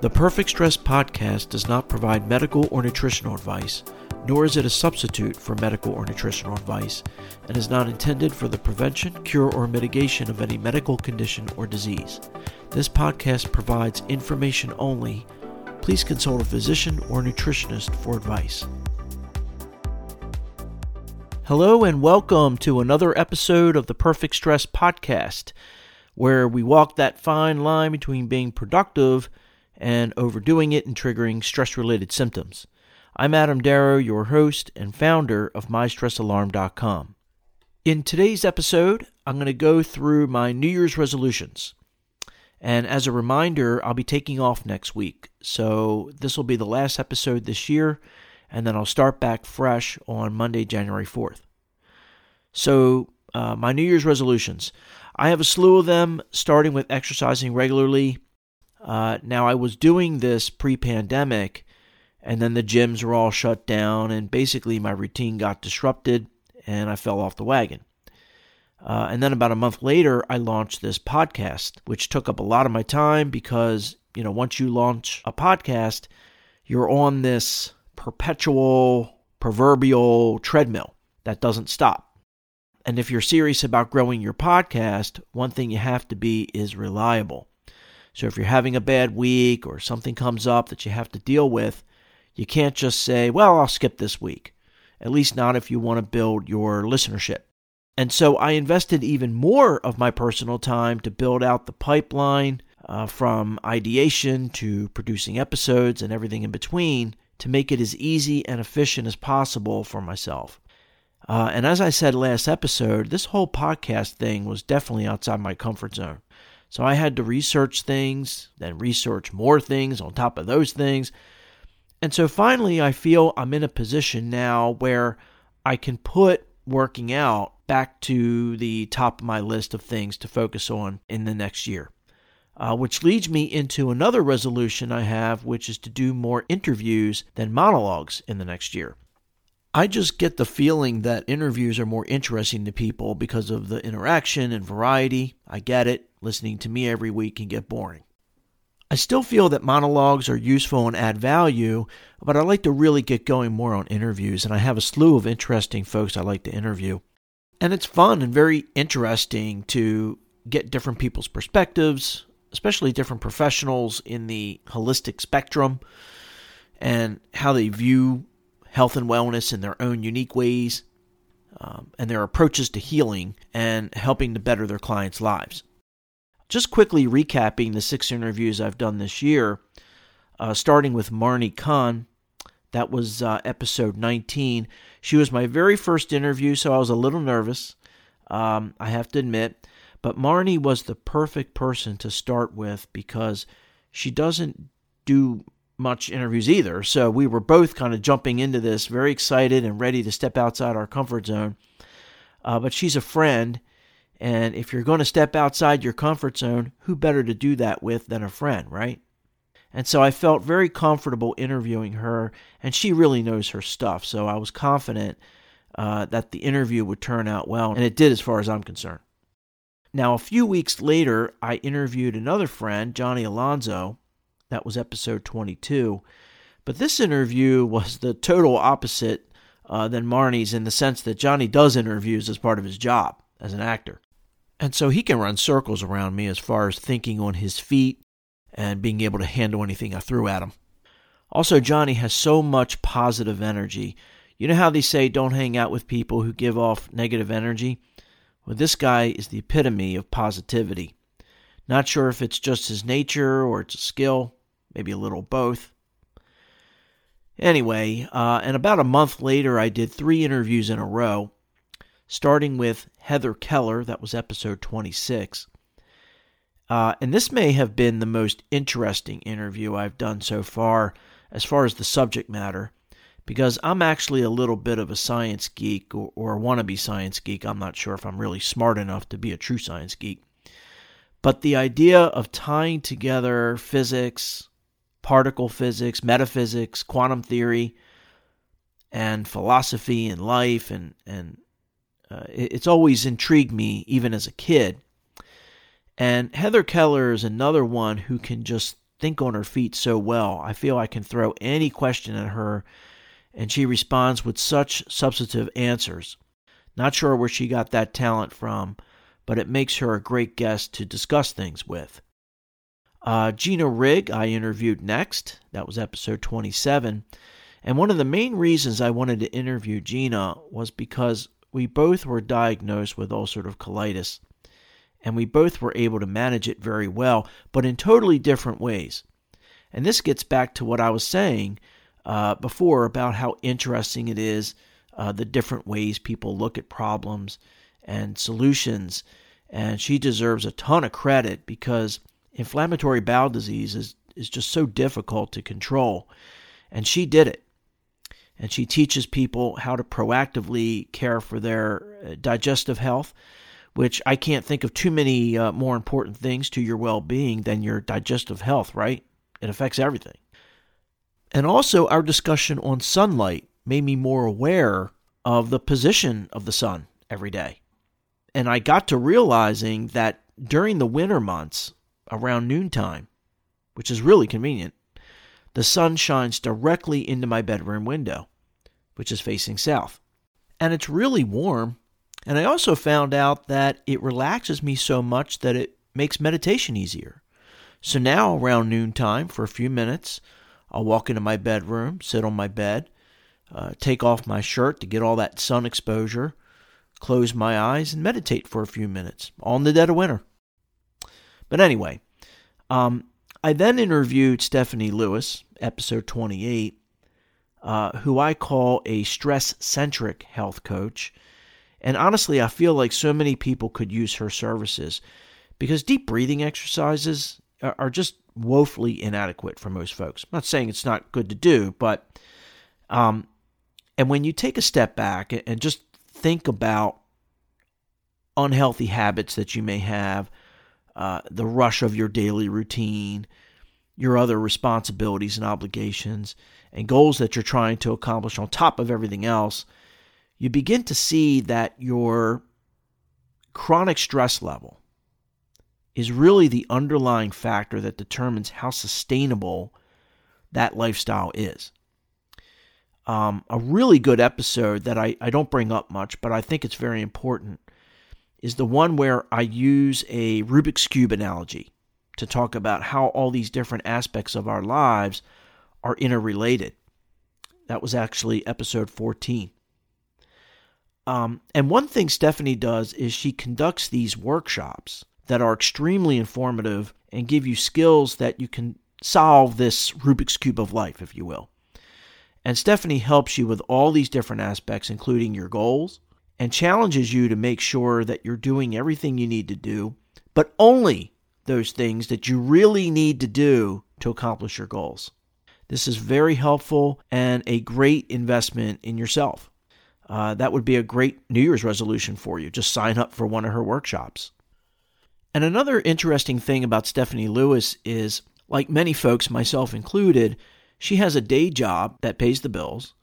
The Perfect Stress podcast does not provide medical or nutritional advice, nor is it a substitute for medical or nutritional advice, and is not intended for the prevention, cure, or mitigation of any medical condition or disease. This podcast provides information only. Please consult a physician or nutritionist for advice. Hello, and welcome to another episode of the Perfect Stress podcast, where we walk that fine line between being productive and overdoing it and triggering stress related symptoms. I'm Adam Darrow, your host and founder of MyStressAlarm.com. In today's episode, I'm going to go through my New Year's resolutions. And as a reminder, I'll be taking off next week. So this will be the last episode this year, and then I'll start back fresh on Monday, January 4th. So, uh, my New Year's resolutions. I have a slew of them, starting with exercising regularly uh, now, I was doing this pre pandemic, and then the gyms were all shut down, and basically my routine got disrupted, and I fell off the wagon. Uh, and then about a month later, I launched this podcast, which took up a lot of my time because, you know, once you launch a podcast, you're on this perpetual, proverbial treadmill that doesn't stop. And if you're serious about growing your podcast, one thing you have to be is reliable. So if you're having a bad week or something comes up that you have to deal with, you can't just say, well, I'll skip this week. At least not if you want to build your listenership. And so I invested even more of my personal time to build out the pipeline uh, from ideation to producing episodes and everything in between to make it as easy and efficient as possible for myself. Uh, and as I said last episode, this whole podcast thing was definitely outside my comfort zone. So I had to research things, then research more things on top of those things. And so finally, I feel I'm in a position now where I can put working out back to the top of my list of things to focus on in the next year. Uh, which leads me into another resolution I have, which is to do more interviews than monologues in the next year. I just get the feeling that interviews are more interesting to people because of the interaction and variety. I get it. Listening to me every week can get boring. I still feel that monologues are useful and add value, but I like to really get going more on interviews, and I have a slew of interesting folks I like to interview. And it's fun and very interesting to get different people's perspectives, especially different professionals in the holistic spectrum, and how they view health and wellness in their own unique ways, um, and their approaches to healing and helping to better their clients' lives. Just quickly recapping the six interviews I've done this year, uh, starting with Marnie Khan. That was uh, episode 19. She was my very first interview, so I was a little nervous, um, I have to admit. But Marnie was the perfect person to start with because she doesn't do much interviews either. So we were both kind of jumping into this, very excited and ready to step outside our comfort zone. Uh, but she's a friend. And if you're going to step outside your comfort zone, who better to do that with than a friend, right? And so I felt very comfortable interviewing her, and she really knows her stuff. So I was confident uh, that the interview would turn out well, and it did as far as I'm concerned. Now, a few weeks later, I interviewed another friend, Johnny Alonso, that was episode 22. But this interview was the total opposite uh, than Marnie's in the sense that Johnny does interviews as part of his job as an actor. And so he can run circles around me as far as thinking on his feet and being able to handle anything I threw at him. Also, Johnny has so much positive energy. You know how they say don't hang out with people who give off negative energy? Well, this guy is the epitome of positivity. Not sure if it's just his nature or it's a skill, maybe a little both. Anyway, uh, and about a month later, I did three interviews in a row, starting with Heather Keller, that was episode 26. Uh, and this may have been the most interesting interview I've done so far, as far as the subject matter, because I'm actually a little bit of a science geek or, or wannabe science geek. I'm not sure if I'm really smart enough to be a true science geek. But the idea of tying together physics, particle physics, metaphysics, quantum theory, and philosophy and life, and and uh, it's always intrigued me, even as a kid. And Heather Keller is another one who can just think on her feet so well. I feel I can throw any question at her and she responds with such substantive answers. Not sure where she got that talent from, but it makes her a great guest to discuss things with. Uh, Gina Rigg, I interviewed next. That was episode 27. And one of the main reasons I wanted to interview Gina was because we both were diagnosed with ulcerative colitis, and we both were able to manage it very well, but in totally different ways. And this gets back to what I was saying uh, before about how interesting it is uh, the different ways people look at problems and solutions. And she deserves a ton of credit because inflammatory bowel disease is, is just so difficult to control. And she did it. And she teaches people how to proactively care for their uh, digestive health, which I can't think of too many uh, more important things to your well being than your digestive health, right? It affects everything. And also, our discussion on sunlight made me more aware of the position of the sun every day. And I got to realizing that during the winter months, around noontime, which is really convenient, the sun shines directly into my bedroom window, which is facing south. And it's really warm. And I also found out that it relaxes me so much that it makes meditation easier. So now, around noontime, for a few minutes, I'll walk into my bedroom, sit on my bed, uh, take off my shirt to get all that sun exposure, close my eyes, and meditate for a few minutes, on the dead of winter. But anyway, um, I then interviewed Stephanie Lewis, episode 28, uh, who I call a stress centric health coach. And honestly, I feel like so many people could use her services because deep breathing exercises are just woefully inadequate for most folks. I'm not saying it's not good to do, but um, and when you take a step back and just think about unhealthy habits that you may have, uh, the rush of your daily routine, your other responsibilities and obligations, and goals that you're trying to accomplish on top of everything else, you begin to see that your chronic stress level is really the underlying factor that determines how sustainable that lifestyle is. Um, a really good episode that I, I don't bring up much, but I think it's very important, is the one where I use a Rubik's Cube analogy to talk about how all these different aspects of our lives are interrelated. That was actually episode 14. Um, and one thing Stephanie does is she conducts these workshops that are extremely informative and give you skills that you can solve this Rubik's Cube of life, if you will. And Stephanie helps you with all these different aspects, including your goals, and challenges you to make sure that you're doing everything you need to do, but only those things that you really need to do to accomplish your goals. This is very helpful and a great investment in yourself. Uh, that would be a great New Year's resolution for you. Just sign up for one of her workshops. And another interesting thing about Stephanie Lewis is, like many folks, myself included, she has a day job that pays the bills,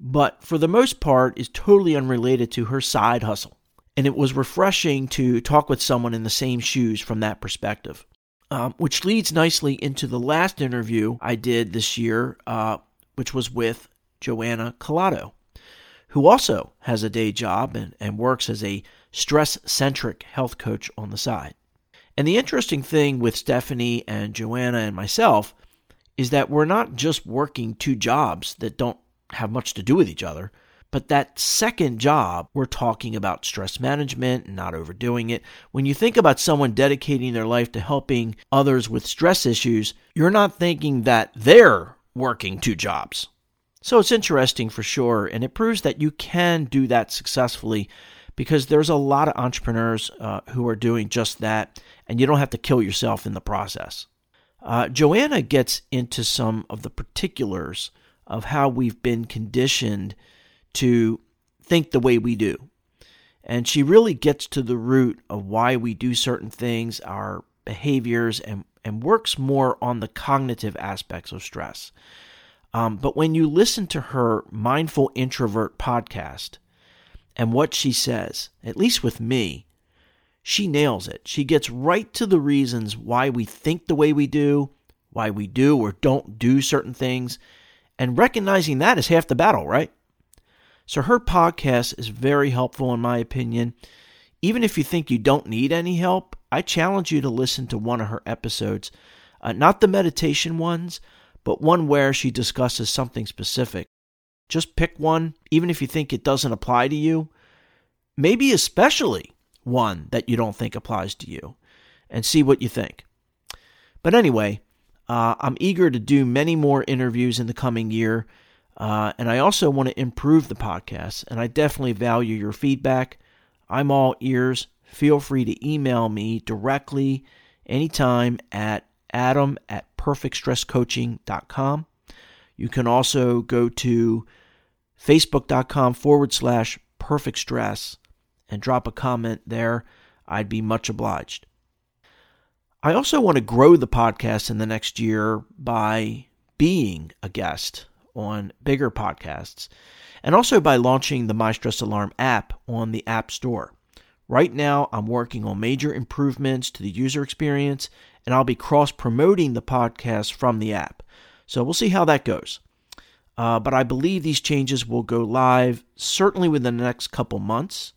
but for the most part is totally unrelated to her side hustle. And it was refreshing to talk with someone in the same shoes from that perspective. Um, which leads nicely into the last interview I did this year, uh, which was with Joanna Collado, who also has a day job and, and works as a stress centric health coach on the side. And the interesting thing with Stephanie and Joanna and myself is that we're not just working two jobs that don't have much to do with each other, but that second job, we're talking about stress management and not overdoing it. When you think about someone dedicating their life to helping others with stress issues, you're not thinking that they're working two jobs. So it's interesting for sure, and it proves that you can do that successfully because there's a lot of entrepreneurs uh, who are doing just that and you don't have to kill yourself in the process. Uh, Joanna gets into some of the particulars of how we've been conditioned to think the way we do. And she really gets to the root of why we do certain things, our behaviors, and, and works more on the cognitive aspects of stress. Um, but when you listen to her Mindful Introvert podcast and what she says, at least with me, she nails it. She gets right to the reasons why we think the way we do, why we do or don't do certain things, and recognizing that is half the battle, right? So her podcast is very helpful, in my opinion. Even if you think you don't need any help, I challenge you to listen to one of her episodes. Uh, not the meditation ones, but one where she discusses something specific. Just pick one, even if you think it doesn't apply to you, maybe especially one that you don't think applies to you, and see what you think. But anyway, uh, I'm eager to do many more interviews in the coming year, uh, and I also want to improve the podcast, and I definitely value your feedback. I'm all ears. Feel free to email me directly anytime at adam at perfectstresscoaching.com. You can also go to facebook.com forward slash perfect stress and drop a comment there. I'd be much obliged. I also want to grow the podcast in the next year by being a guest on bigger podcasts and also by launching the My Stress Alarm app on the App Store. Right now, I'm working on major improvements to the user experience, and I'll be cross promoting the podcast from the app. So we'll see how that goes. Uh, but I believe these changes will go live certainly within the next couple months.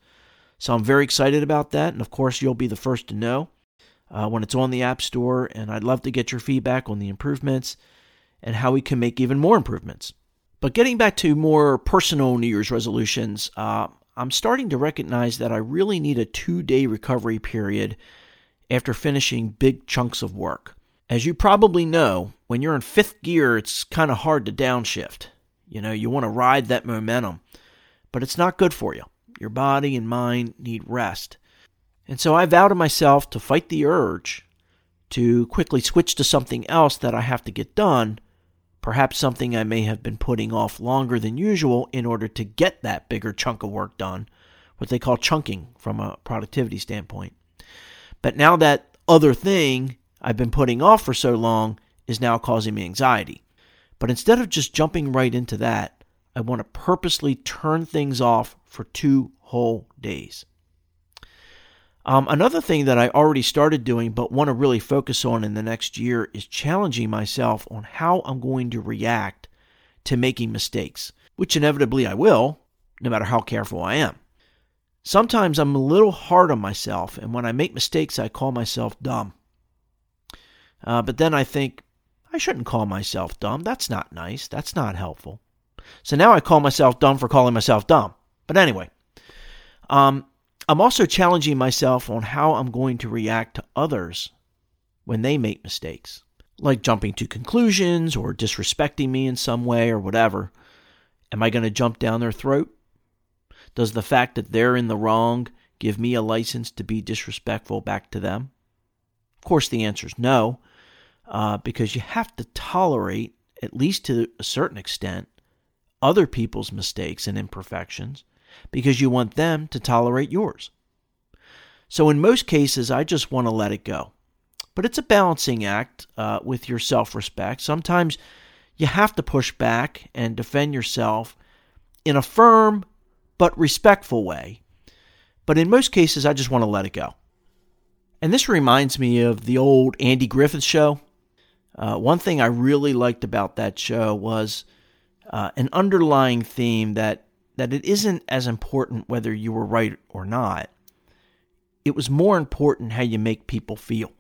So I'm very excited about that. And of course, you'll be the first to know uh, when it's on the App Store. And I'd love to get your feedback on the improvements and how we can make even more improvements. But getting back to more personal New Year's resolutions, uh, I'm starting to recognize that I really need a two day recovery period after finishing big chunks of work. As you probably know, when you're in fifth gear, it's kind of hard to downshift. You know, you want to ride that momentum, but it's not good for you. Your body and mind need rest. And so I vow to myself to fight the urge to quickly switch to something else that I have to get done perhaps something I may have been putting off longer than usual in order to get that bigger chunk of work done, what they call chunking from a productivity standpoint. But now that other thing I've been putting off for so long is now causing me anxiety. But instead of just jumping right into that, I want to purposely turn things off for two whole days. Um, another thing that I already started doing but want to really focus on in the next year is challenging myself on how I'm going to react to making mistakes, which inevitably I will, no matter how careful I am. Sometimes I'm a little hard on myself, and when I make mistakes, I call myself dumb. Uh, but then I think, I shouldn't call myself dumb. That's not nice. That's not helpful. So now I call myself dumb for calling myself dumb. But anyway, um, I'm also challenging myself on how I'm going to react to others when they make mistakes, like jumping to conclusions or disrespecting me in some way or whatever. Am I going to jump down their throat? Does the fact that they're in the wrong give me a license to be disrespectful back to them? Of course, the answer is no, uh, because you have to tolerate, at least to a certain extent, other people's mistakes and imperfections because you want them to tolerate yours. So, in most cases, I just want to let it go. But it's a balancing act uh, with your self respect. Sometimes you have to push back and defend yourself in a firm but respectful way. But in most cases, I just want to let it go. And this reminds me of the old Andy Griffith show. Uh, one thing I really liked about that show was uh, an underlying theme that that it isn't as important whether you were right or not. It was more important how you make people feel.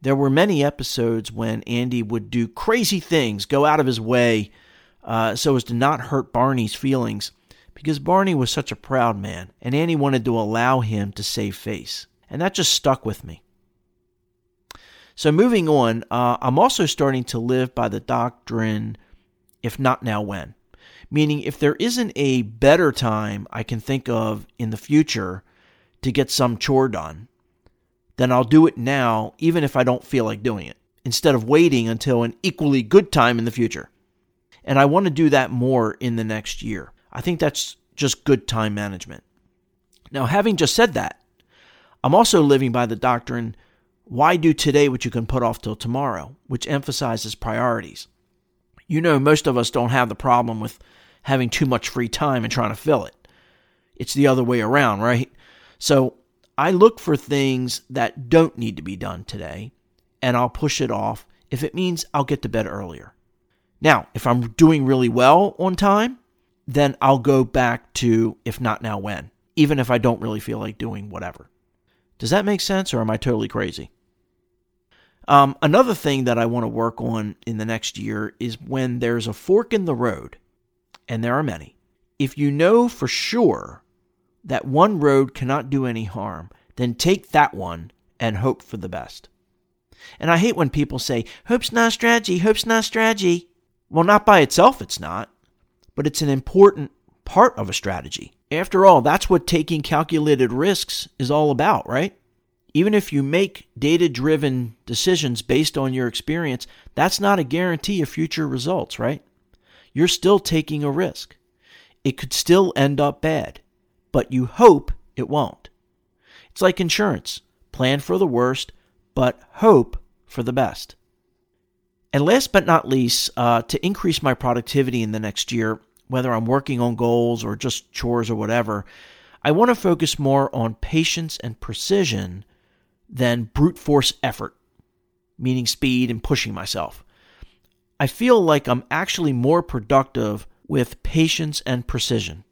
There were many episodes when Andy would do crazy things, go out of his way uh, so as to not hurt Barney's feelings, because Barney was such a proud man, and Andy wanted to allow him to save face. And that just stuck with me. So, moving on, uh, I'm also starting to live by the doctrine if not now, when? Meaning, if there isn't a better time I can think of in the future to get some chore done, then I'll do it now, even if I don't feel like doing it, instead of waiting until an equally good time in the future. And I want to do that more in the next year. I think that's just good time management. Now, having just said that, I'm also living by the doctrine why do today what you can put off till tomorrow, which emphasizes priorities. You know, most of us don't have the problem with having too much free time and trying to fill it. It's the other way around, right? So I look for things that don't need to be done today, and I'll push it off if it means I'll get to bed earlier. Now, if I'm doing really well on time, then I'll go back to if not now, when, even if I don't really feel like doing whatever. Does that make sense, or am I totally crazy? Um, another thing that I want to work on in the next year is when there's a fork in the road, and there are many. If you know for sure that one road cannot do any harm, then take that one and hope for the best. And I hate when people say, hope's not strategy, hope's not strategy. Well, not by itself, it's not, but it's an important part of a strategy. After all, that's what taking calculated risks is all about, right? Even if you make data driven decisions based on your experience, that's not a guarantee of future results, right? You're still taking a risk. It could still end up bad, but you hope it won't. It's like insurance plan for the worst, but hope for the best. And last but not least, uh, to increase my productivity in the next year, whether I'm working on goals or just chores or whatever, I want to focus more on patience and precision than brute force effort, meaning speed and pushing myself. I feel like I'm actually more productive with patience and precision.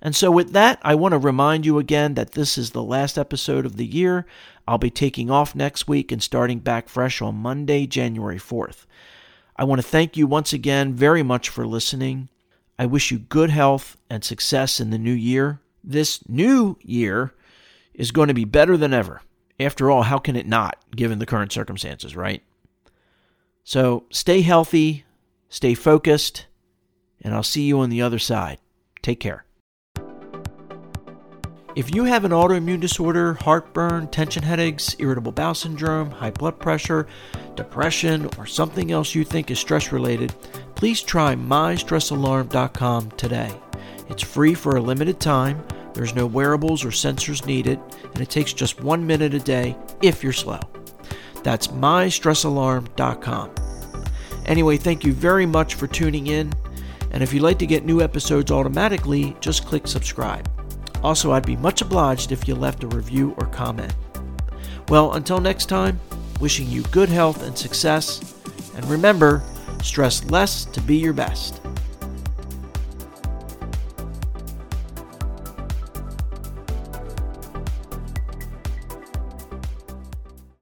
And so, with that, I want to remind you again that this is the last episode of the year. I'll be taking off next week and starting back fresh on Monday, January 4th. I want to thank you once again very much for listening. I wish you good health and success in the new year. This new year is going to be better than ever. After all, how can it not, given the current circumstances, right? So stay healthy, stay focused, and I'll see you on the other side. Take care. If you have an autoimmune disorder, heartburn, tension headaches, irritable bowel syndrome, high blood pressure, depression, or something else you think is stress related, please try mystressalarm.com today. It's free for a limited time. There's no wearables or sensors needed, and it takes just one minute a day if you're slow. That's mystressalarm.com. Anyway, thank you very much for tuning in. And if you'd like to get new episodes automatically, just click subscribe. Also, I'd be much obliged if you left a review or comment. Well, until next time, wishing you good health and success, and remember, stress less to be your best.